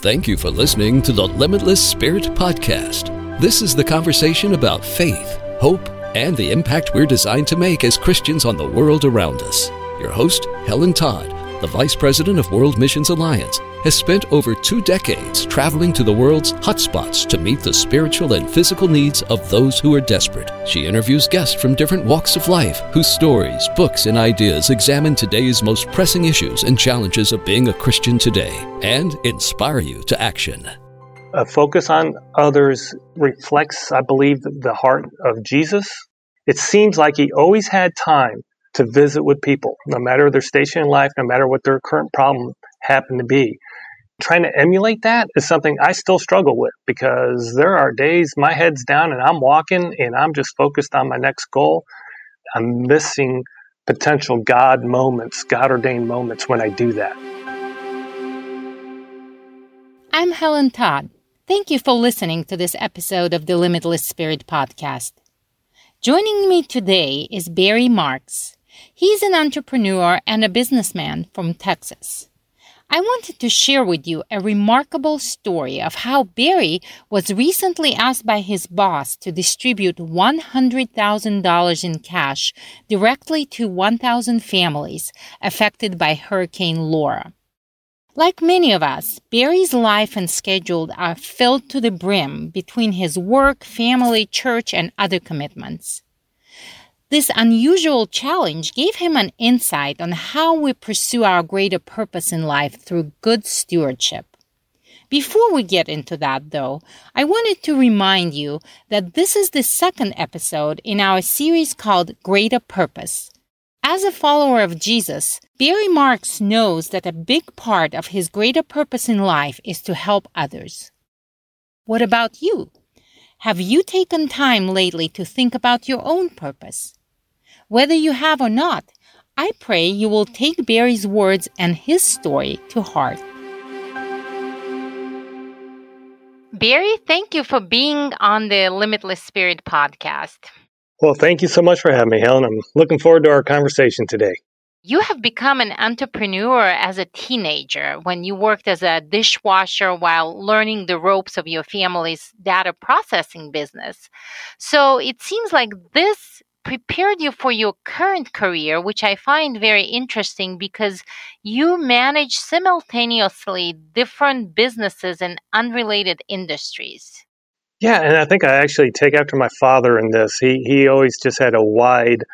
Thank you for listening to the Limitless Spirit Podcast. This is the conversation about faith, hope, and the impact we're designed to make as Christians on the world around us. Your host, Helen Todd, the Vice President of World Missions Alliance, has spent over two decades traveling to the world's hotspots to meet the spiritual and physical needs of those who are desperate. She interviews guests from different walks of life whose stories, books, and ideas examine today's most pressing issues and challenges of being a Christian today and inspire you to action. A focus on others reflects, I believe, the heart of Jesus. It seems like he always had time to visit with people, no matter their station in life, no matter what their current problem happened to be trying to emulate that is something I still struggle with because there are days my head's down and I'm walking and I'm just focused on my next goal. I'm missing potential God moments, God ordained moments when I do that. I'm Helen Todd. Thank you for listening to this episode of the Limitless Spirit podcast. Joining me today is Barry Marks. He's an entrepreneur and a businessman from Texas. I wanted to share with you a remarkable story of how Barry was recently asked by his boss to distribute $100,000 in cash directly to 1,000 families affected by Hurricane Laura. Like many of us, Barry's life and schedule are filled to the brim between his work, family, church, and other commitments. This unusual challenge gave him an insight on how we pursue our greater purpose in life through good stewardship. Before we get into that, though, I wanted to remind you that this is the second episode in our series called Greater Purpose. As a follower of Jesus, Barry Marks knows that a big part of his greater purpose in life is to help others. What about you? Have you taken time lately to think about your own purpose? Whether you have or not, I pray you will take Barry's words and his story to heart. Barry, thank you for being on the Limitless Spirit podcast. Well, thank you so much for having me, Helen. I'm looking forward to our conversation today. You have become an entrepreneur as a teenager when you worked as a dishwasher while learning the ropes of your family's data processing business. So it seems like this prepared you for your current career, which I find very interesting because you manage simultaneously different businesses in unrelated industries. Yeah, and I think I actually take after my father in this. He he always just had a wide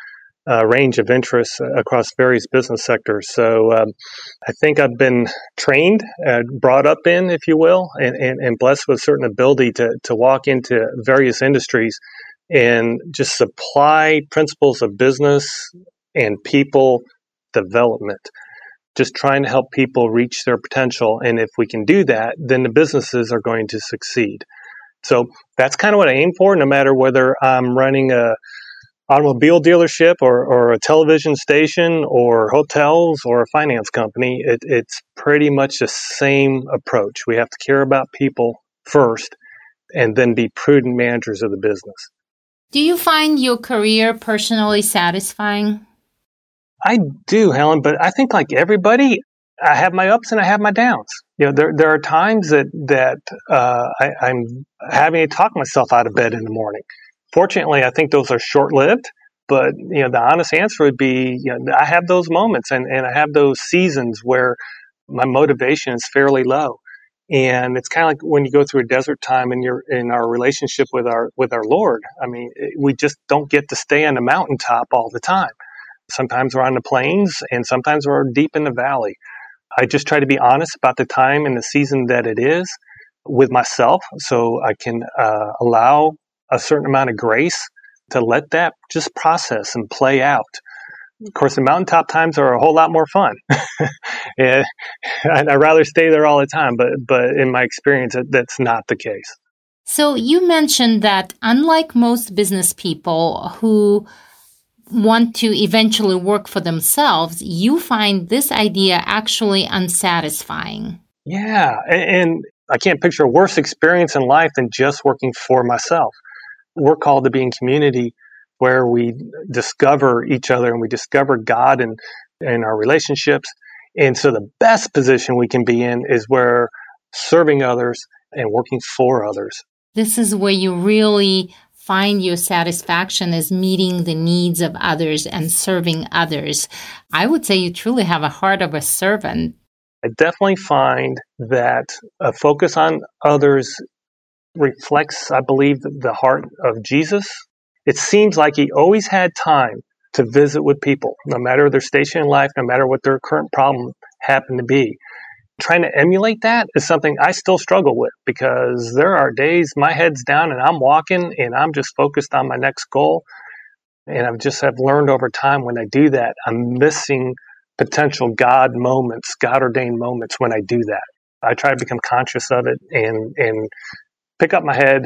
uh, range of interests across various business sectors. So um, I think I've been trained, uh, brought up in, if you will, and, and, and blessed with certain ability to to walk into various industries and just supply principles of business and people development. Just trying to help people reach their potential. And if we can do that, then the businesses are going to succeed. So that's kind of what I aim for, no matter whether I'm running a automobile dealership or, or a television station or hotels or a finance company. It, it's pretty much the same approach. We have to care about people first and then be prudent managers of the business. Do you find your career personally satisfying? I do, Helen, but I think like everybody, I have my ups and I have my downs. You know, there there are times that that uh, I, I'm having to talk myself out of bed in the morning. Fortunately, I think those are short lived. But you know, the honest answer would be, you know, I have those moments and, and I have those seasons where my motivation is fairly low and it's kind of like when you go through a desert time and you're in our relationship with our with our lord. I mean we just don't get to stay on the mountaintop all the time. Sometimes we're on the plains and sometimes we're deep in the valley. I just try to be honest about the time and the season that it is with myself so i can uh, allow a certain amount of grace to let that just process and play out of course, the mountaintop times are a whole lot more fun. and I'd rather stay there all the time, but but in my experience, that's not the case. So you mentioned that unlike most business people who want to eventually work for themselves, you find this idea actually unsatisfying. Yeah, and, and I can't picture a worse experience in life than just working for myself. We're called to be in community where we discover each other and we discover God and in our relationships. And so the best position we can be in is where serving others and working for others. This is where you really find your satisfaction is meeting the needs of others and serving others. I would say you truly have a heart of a servant. I definitely find that a focus on others reflects, I believe, the heart of Jesus. It seems like he always had time to visit with people, no matter their station in life, no matter what their current problem happened to be. Trying to emulate that is something I still struggle with because there are days my head's down and I'm walking and I'm just focused on my next goal. And I've just have learned over time when I do that, I'm missing potential God moments, God ordained moments when I do that. I try to become conscious of it and and pick up my head,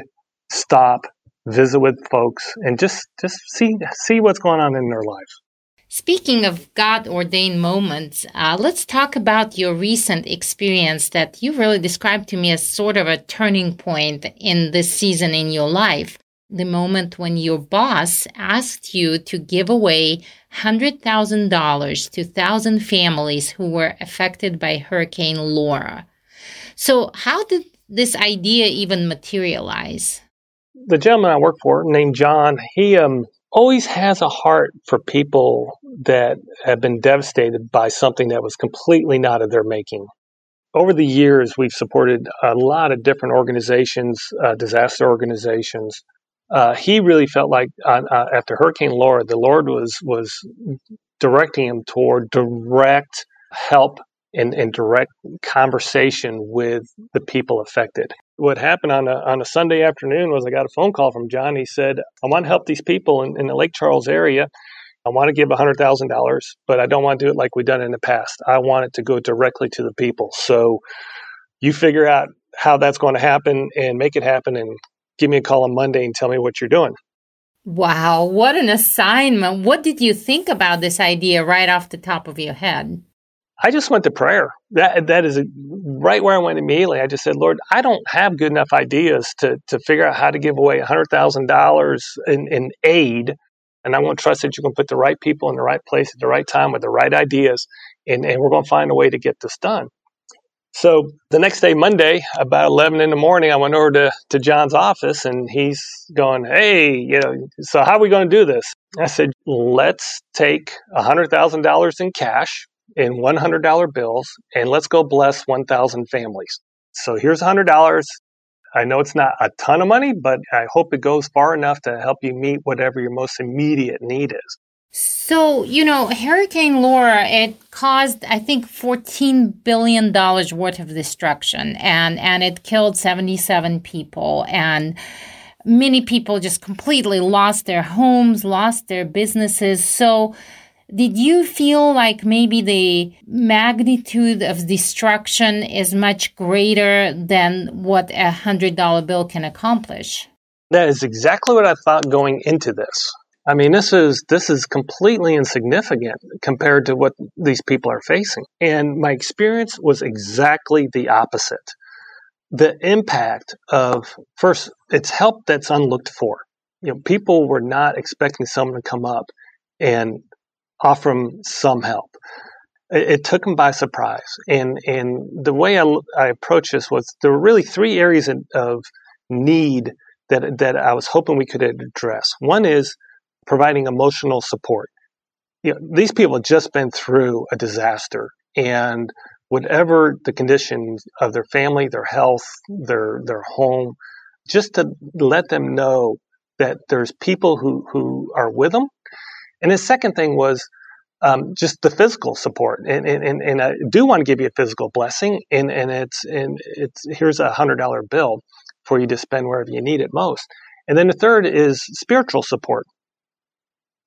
stop, visit with folks, and just just see see what's going on in their lives. Speaking of God ordained moments, uh, let's talk about your recent experience that you really described to me as sort of a turning point in this season in your life. The moment when your boss asked you to give away $100,000 to 1,000 families who were affected by Hurricane Laura. So, how did this idea even materialize? The gentleman I work for, named John, he um, always has a heart for people that have been devastated by something that was completely not of their making. Over the years, we've supported a lot of different organizations, uh, disaster organizations. Uh, he really felt like uh, uh after Hurricane Laura, the Lord was was directing him toward direct help and, and direct conversation with the people affected what happened on a, on a Sunday afternoon was I got a phone call from John. He said, I want to help these people in, in the Lake Charles area. I want to give $100,000, but I don't want to do it like we've done in the past. I want it to go directly to the people. So you figure out how that's going to happen and make it happen and give me a call on Monday and tell me what you're doing. Wow, what an assignment. What did you think about this idea right off the top of your head? I just went to prayer. That that is right where I went immediately. I just said, Lord, I don't have good enough ideas to to figure out how to give away hundred thousand dollars in aid, and I want to trust that you can put the right people in the right place at the right time with the right ideas, and and we're going to find a way to get this done. So the next day, Monday, about eleven in the morning, I went over to to John's office, and he's going, "Hey, you know, so how are we going to do this?" I said, "Let's take hundred thousand dollars in cash." In $100 bills and let's go bless 1,000 families. So here's $100. I know it's not a ton of money, but I hope it goes far enough to help you meet whatever your most immediate need is. So, you know, Hurricane Laura, it caused, I think, $14 billion worth of destruction and, and it killed 77 people. And many people just completely lost their homes, lost their businesses. So, did you feel like maybe the magnitude of destruction is much greater than what a hundred dollar bill can accomplish? That is exactly what I thought going into this. I mean, this is this is completely insignificant compared to what these people are facing. And my experience was exactly the opposite. The impact of first, it's help that's unlooked for. You know, people were not expecting someone to come up and offer them some help. It, it took them by surprise. And, and the way I, I approached this was there were really three areas of need that, that I was hoping we could address. One is providing emotional support. You know, these people have just been through a disaster and whatever the conditions of their family, their health, their their home, just to let them know that there's people who, who are with them and the second thing was um, just the physical support. And, and, and I do want to give you a physical blessing. And, and it's, and it's, here's a hundred dollar bill for you to spend wherever you need it most. And then the third is spiritual support.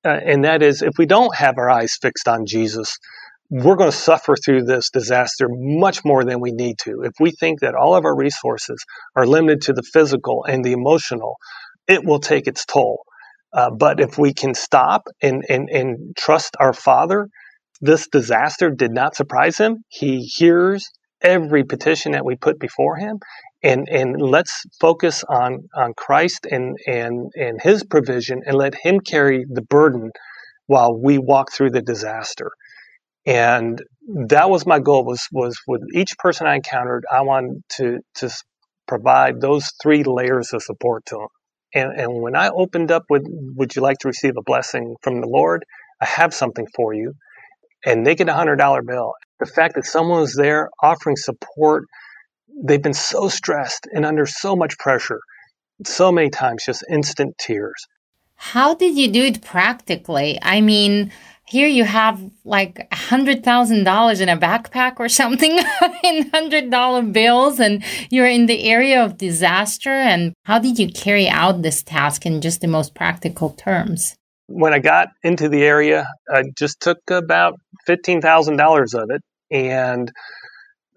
Uh, and that is if we don't have our eyes fixed on Jesus, we're going to suffer through this disaster much more than we need to. If we think that all of our resources are limited to the physical and the emotional, it will take its toll. Uh, but if we can stop and, and, and trust our Father, this disaster did not surprise him. He hears every petition that we put before him. And, and let's focus on, on Christ and, and, and his provision and let him carry the burden while we walk through the disaster. And that was my goal was was with each person I encountered, I wanted to to provide those three layers of support to them. And, and when I opened up with, would you like to receive a blessing from the Lord? I have something for you. And they get a hundred dollar bill. The fact that someone was there offering support, they've been so stressed and under so much pressure, so many times, just instant tears. How did you do it practically? I mean, here you have like a hundred thousand dollars in a backpack or something in hundred dollar bills and you're in the area of disaster and how did you carry out this task in just the most practical terms? When i got into the area i just took about $15000 of it and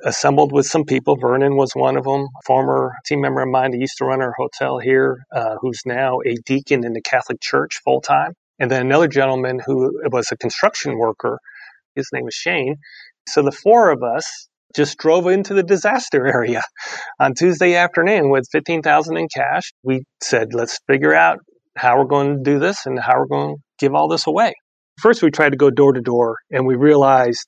assembled with some people. Vernon was one of them former team member of mine who used to run our hotel here uh, who's now a deacon in the catholic church full time and then another gentleman who was a construction worker. His name was Shane. So the four of us just drove into the disaster area on Tuesday afternoon with 15,000 in cash. We said, let's figure out how we're going to do this and how we're going to give all this away. First, we tried to go door to door and we realized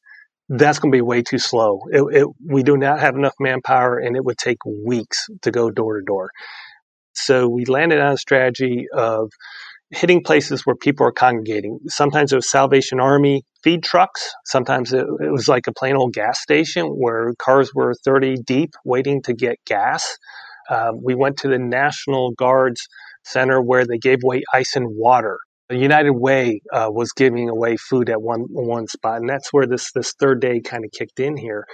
that's going to be way too slow. It, it, we do not have enough manpower and it would take weeks to go door to door. So we landed on a strategy of hitting places where people are congregating. Sometimes it was Salvation Army feed trucks. Sometimes it, it, was like a plain old gas station where cars were 30 deep waiting to get gas. Um, we went to the National Guards Center where they gave away ice and water. The United Way uh, was giving away food at one one spot, and that's where this this third day kind of kicked in here.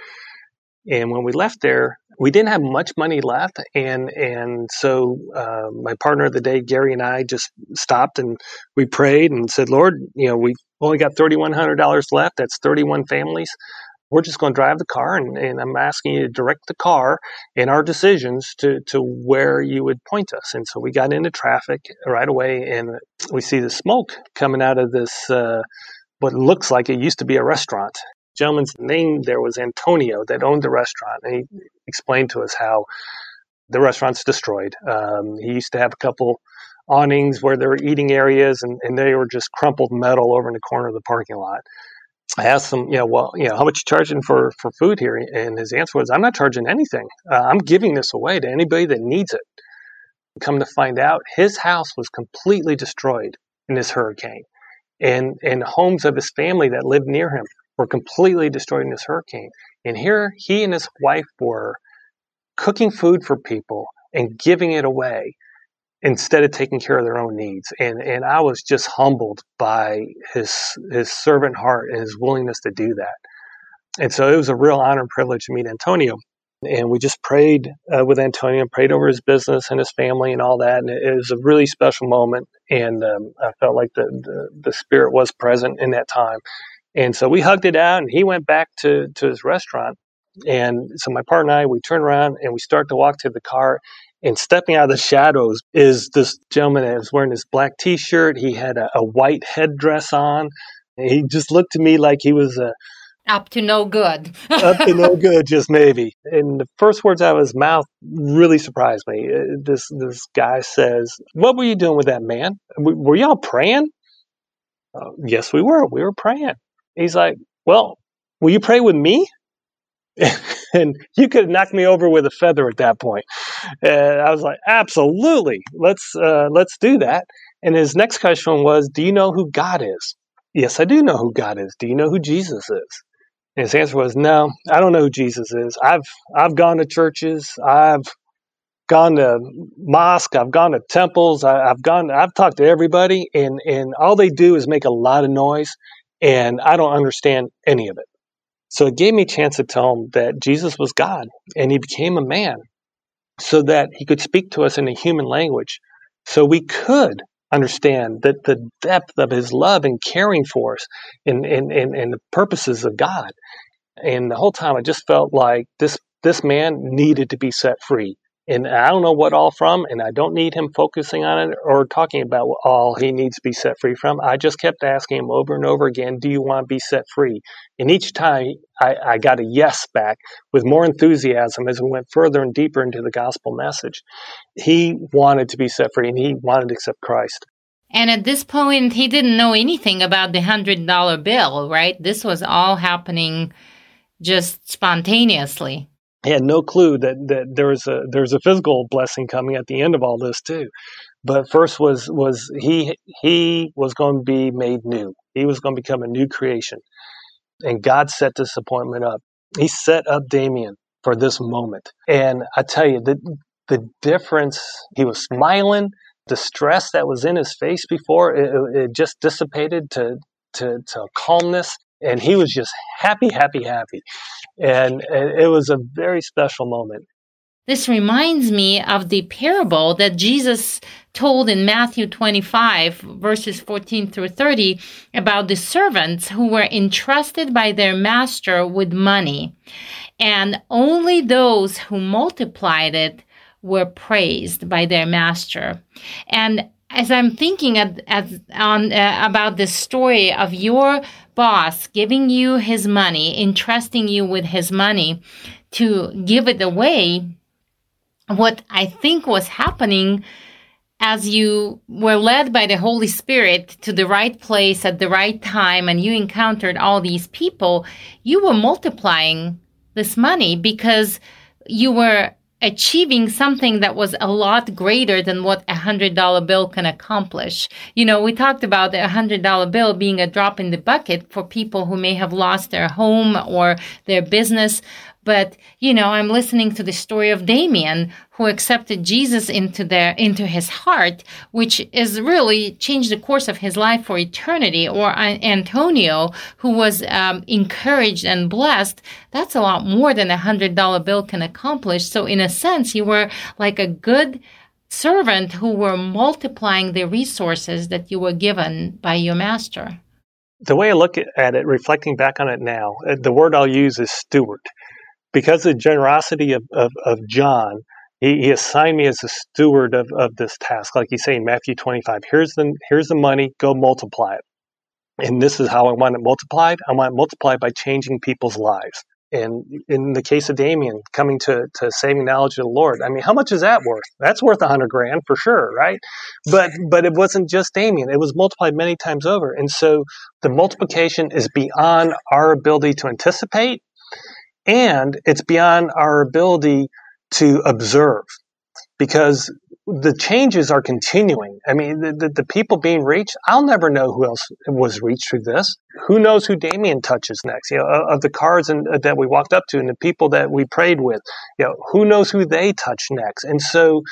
And when we left there, we didn't have much money left, and and so uh, my partner of the day, Gary, and I just stopped and we prayed and said, Lord, you know, we've only got thirty one hundred dollars left. That's thirty one families. We're just going to drive the car, and, and I'm asking you to direct the car and our decisions to to where you would point us. And so we got into traffic right away, and we see the smoke coming out of this. Uh, what looks like it used to be a restaurant gentleman's name there was Antonio that owned the restaurant, and he explained to us how the restaurant's destroyed. Um, he used to have a couple awnings where there were eating areas, and, and they were just crumpled metal over in the corner of the parking lot. I asked him, you know, well, you know, how much you charging for for food here? And his answer was, I'm not charging anything. Uh, I'm giving this away to anybody that needs it. Come to find out, his house was completely destroyed in this hurricane, and and homes of his family that lived near him were completely destroyed in this hurricane. And here he and his wife were cooking food for people and giving it away instead of taking care of their own needs. And and I was just humbled by his his servant heart and his willingness to do that. And so it was a real honor and privilege to meet Antonio. And we just prayed uh, with Antonio, prayed over his business and his family and all that. And it, it was a really special moment. And um, I felt like the, the, the Spirit was present in that time. And so we hugged it out, and he went back to, to his restaurant. And so my partner and I, we turn around and we start to walk to the car. And stepping out of the shadows is this gentleman that was wearing this black t shirt. He had a, a white headdress on. And he just looked to me like he was a, up to no good. up to no good, just maybe. And the first words out of his mouth really surprised me. Uh, this this guy says, "What were you doing with that man? Were y'all praying?" Uh, yes, we were. We were praying. He's like, Well, will you pray with me? and you could knock me over with a feather at that point. And I was like, absolutely, let's uh, let's do that. And his next question was, do you know who God is? Yes, I do know who God is. Do you know who Jesus is? And his answer was, no, I don't know who Jesus is. I've I've gone to churches. I've gone to mosque. I've gone to temples. I, have gone. I've talked to everybody, and and all they do is make a lot of noise and I don't understand any of it. So it gave me a chance to tell him that Jesus was God and he became a man so that he could speak to us in a human language so we could understand that the depth of his love and caring for us and, and, and, and the purposes of God. And the whole time I just felt like this this man needed to be set free and I don't know what all from, and I don't need him focusing on it or talking about all he needs to be set free from. I just kept asking him over and over again, Do you want to be set free? And each time I, I got a yes back with more enthusiasm as we went further and deeper into the gospel message. He wanted to be set free and he wanted to accept Christ. And at this point, he didn't know anything about the $100 bill, right? This was all happening just spontaneously. He had no clue that, that there was a there's a physical blessing coming at the end of all this too. But first was was he he was going to be made new. He was going to become a new creation. And God set this appointment up. He set up Damien for this moment. And I tell you, the the difference, he was smiling, the stress that was in his face before, it, it just dissipated to, to, to calmness. And he was just happy, happy, happy. And, and it was a very special moment. This reminds me of the parable that Jesus told in Matthew 25, verses 14 through 30, about the servants who were entrusted by their master with money. And only those who multiplied it were praised by their master. And as I'm thinking at, at, on, uh, about the story of your boss giving you his money, entrusting you with his money to give it away, what I think was happening as you were led by the Holy Spirit to the right place at the right time and you encountered all these people, you were multiplying this money because you were achieving something that was a lot greater than what a hundred dollar bill can accomplish. You know, we talked about a hundred dollar bill being a drop in the bucket for people who may have lost their home or their business. But, you know, I'm listening to the story of Damien who accepted Jesus into their, into his heart, which is really changed the course of his life for eternity. Or Antonio who was um, encouraged and blessed. That's a lot more than a hundred dollar bill can accomplish. So in a sense, you were like a good, servant who were multiplying the resources that you were given by your master. The way I look at it, reflecting back on it now, uh, the word I'll use is steward because of the generosity of, of, of John, he, he, assigned me as a steward of, of this task. Like he's saying, Matthew 25, here's the, here's the money, go multiply it. And this is how I want it multiplied. I want it multiplied by changing people's lives. And in the case of Damien, coming to, to saving knowledge of the Lord, I mean, how much is that worth? That's worth a hundred grand for sure, right? But but it wasn't just Damien; it was multiplied many times over. And so the multiplication is beyond our ability to anticipate, and it's beyond our ability to observe because the changes are continuing. I mean, the, the, the, people being reached, I'll never know who else was reached through this. Who knows who Damien touches next? You know, of the cards and, uh, that we walked up to and the people that we prayed with, you know, who knows who they touch next? And so,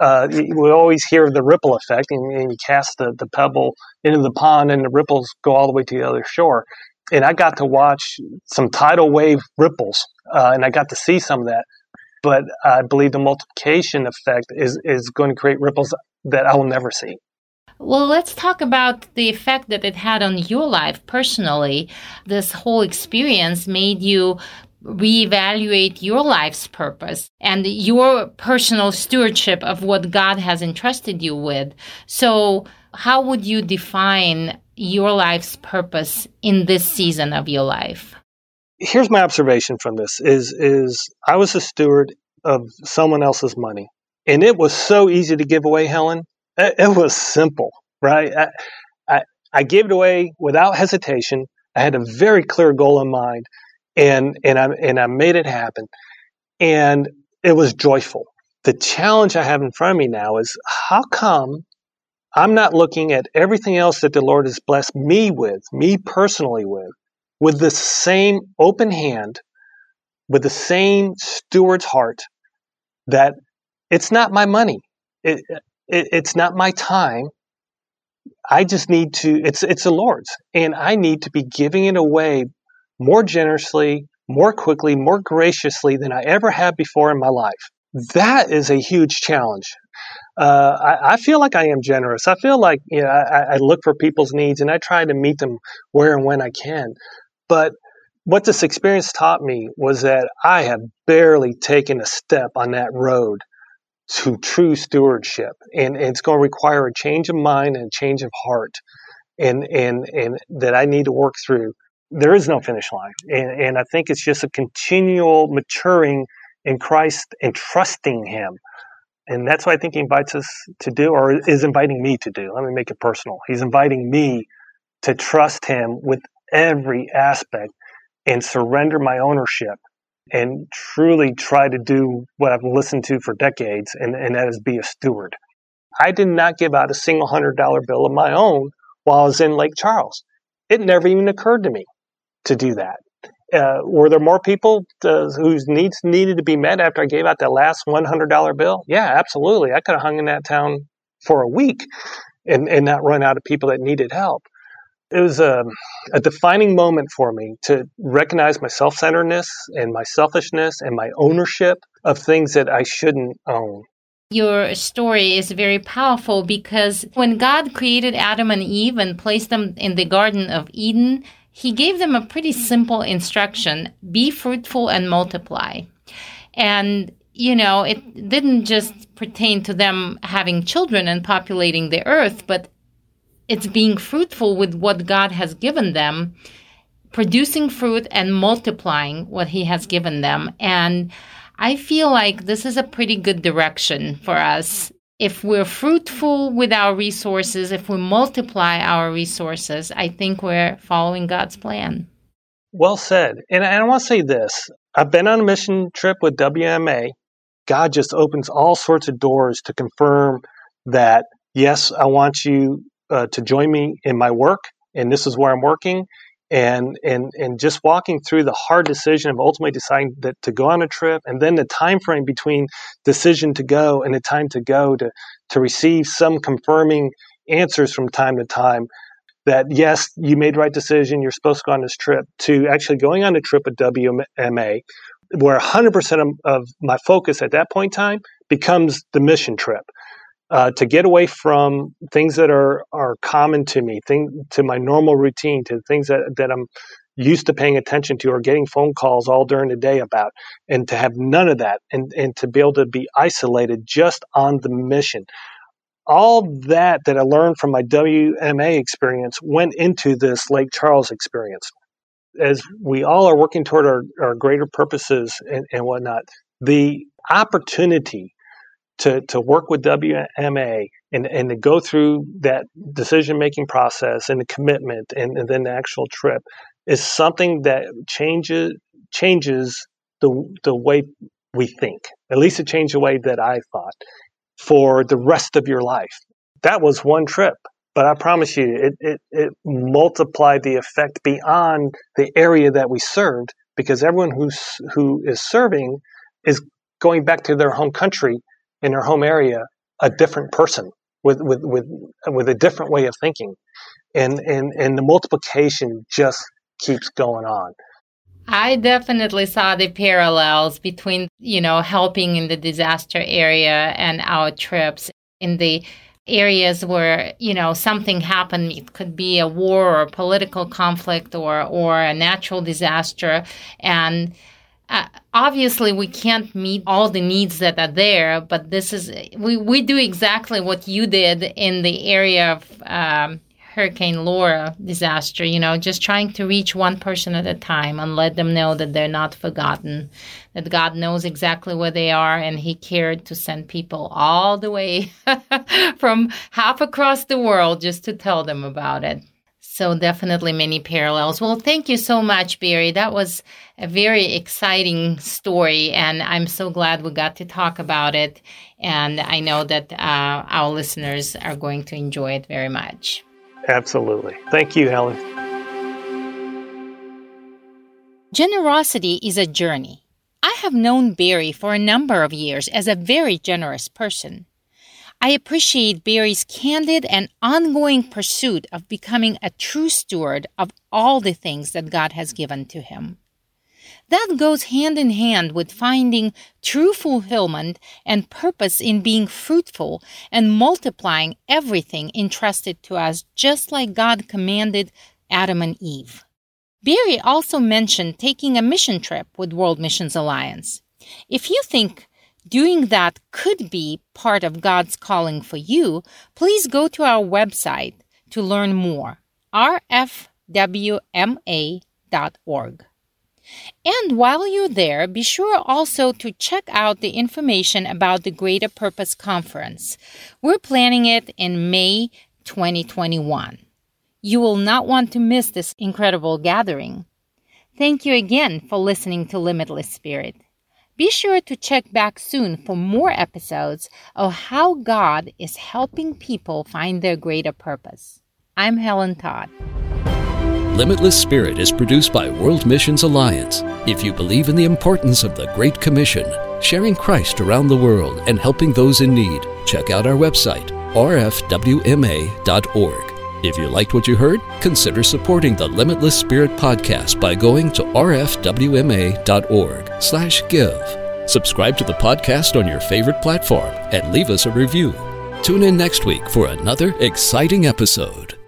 uh, we always hear the ripple effect, and, and you cast the, the pebble into the pond, and the ripples go all the way to the other shore and I got to watch some tidal wave ripples, uh, and I got to see some of that. But I believe the multiplication effect is is going to create ripples that I will never see. Well, let's talk about the effect that it had on your life personally. This whole experience made you reevaluate your life's purpose and your personal stewardship of what God has entrusted you with. So, how would you define your life's purpose in this season of your life? Here's my observation from this is is I was a steward of someone else's money. And it was so easy to give away, Helen. It, was simple, right? I, I, I gave it away without hesitation. I had a very clear goal in mind and and I and I made it happen. And it was joyful. The challenge I have in front of me now is how come I'm not looking at everything else that the Lord has blessed me with, me personally with, with the same open hand, with the same steward's heart that it's not my money. It, it, it's not my time. I just need to, it's, it's the Lord's. And I need to be giving it away more generously, more quickly, more graciously than I ever have before in my life. That is a huge challenge uh, I, I, feel like I am generous. I feel like you know I, I, look for people's needs and I try to meet them where and when I can. But what this experience taught me was that I have barely taken a step on that road to true stewardship, and, and it's going to require a change of mind and a change of heart, and and and that I need to work through. There is no finish line, and, and I think it's just a continual maturing in Christ and trusting Him And that's what I think he invites us to do, or is inviting me to do. Let me make it personal. He's inviting me to trust him with every aspect and surrender my ownership and truly try to do what I've listened to for decades, and, and that is be a steward. I did not give out a single hundred dollar bill of my own while I was in Lake Charles. It never even occurred to me to do that. Uh, were there more people to, whose needs needed to be met after I gave out that last $100 bill? Yeah, absolutely. I could have hung in that town for a week and, and not run out of people that needed help. It was a, a defining moment for me to recognize my self centeredness and my selfishness and my ownership of things that I shouldn't own. Your story is very powerful because when God created Adam and Eve and placed them in the Garden of Eden, he gave them a pretty simple instruction be fruitful and multiply. And, you know, it didn't just pertain to them having children and populating the earth, but it's being fruitful with what God has given them, producing fruit and multiplying what He has given them. And I feel like this is a pretty good direction for us if we're fruitful with our resources, if we multiply our resources, I think we're following God's plan. Well said. And I want to say this I've been on a mission trip with WMA. God just opens all sorts of doors to confirm that, yes, I want you uh, to join me in my work, and this is where I'm working and and and just walking through the hard decision of ultimately deciding that to go on a trip and then the time frame between decision to go and the time to go to to receive some confirming answers from time to time that yes you made the right decision you're supposed to go on this trip to actually going on a trip with WMA where 100% of, of my focus at that point in time becomes the mission trip uh, to get away from things that are are common to me, thing to my normal routine, to things that that I'm used to paying attention to or getting phone calls all during the day about, and to have none of that, and and to be able to be isolated just on the mission. All that that I learned from my WMA experience went into this Lake Charles experience. As we all are working toward our, our greater purposes and, and whatnot, the opportunity to, to work with WMA and, and to go through that decision making process and the commitment and, and then the actual trip is something that changes changes the the way we think. At least it changed the way that I thought for the rest of your life. That was one trip, but I promise you, it, it, it multiplied the effect beyond the area that we served because everyone who's who is serving is going back to their home country in their home area a different person with with with with a different way of thinking and and and the multiplication just keeps going on I definitely saw the parallels between, you know, helping in the disaster area and our trips in the areas where, you know, something happened. It could be a war or a political conflict or, or a natural disaster. And uh, obviously we can't meet all the needs that are there but this is we, we do exactly what you did in the area of um, hurricane laura disaster you know just trying to reach one person at a time and let them know that they're not forgotten that god knows exactly where they are and he cared to send people all the way from half across the world just to tell them about it so definitely many parallels. Well, thank you so much, Barry. That was a very exciting story, and I'm so glad we got to talk about it. And I know that uh, our listeners are going to enjoy it very much. Absolutely. Thank you, Helen. Generosity is a journey. I have known Barry for a number of years as a very generous person. I appreciate Barry's candid and ongoing pursuit of becoming a true steward of all the things that God has given to him. That goes hand in hand with finding true fulfillment and purpose in being fruitful and multiplying everything entrusted to us, just like God commanded Adam and Eve. Barry also mentioned taking a mission trip with World Missions Alliance. If you think doing that could be part of God's calling for you, please go to our website to learn more rfwma.org. And while you're there, be sure also to check out the information about the Greater Purpose Conference. We're planning it in May 2021. You will not want to miss this incredible gathering. Thank you again for listening to Limitless Spirit. Be sure to check back soon for more episodes of how God is helping people find their greater purpose. I'm Helen Todd. Limitless Spirit is produced by World Missions Alliance. If you believe in the importance of the Great Commission, sharing Christ around the world and helping those in need, check out our website, rfwma.org. If you liked what you heard, consider supporting the Limitless Spirit podcast by going to rfwma.org/give. Subscribe to the podcast on your favorite platform and leave us a review. Tune in next week for another exciting episode.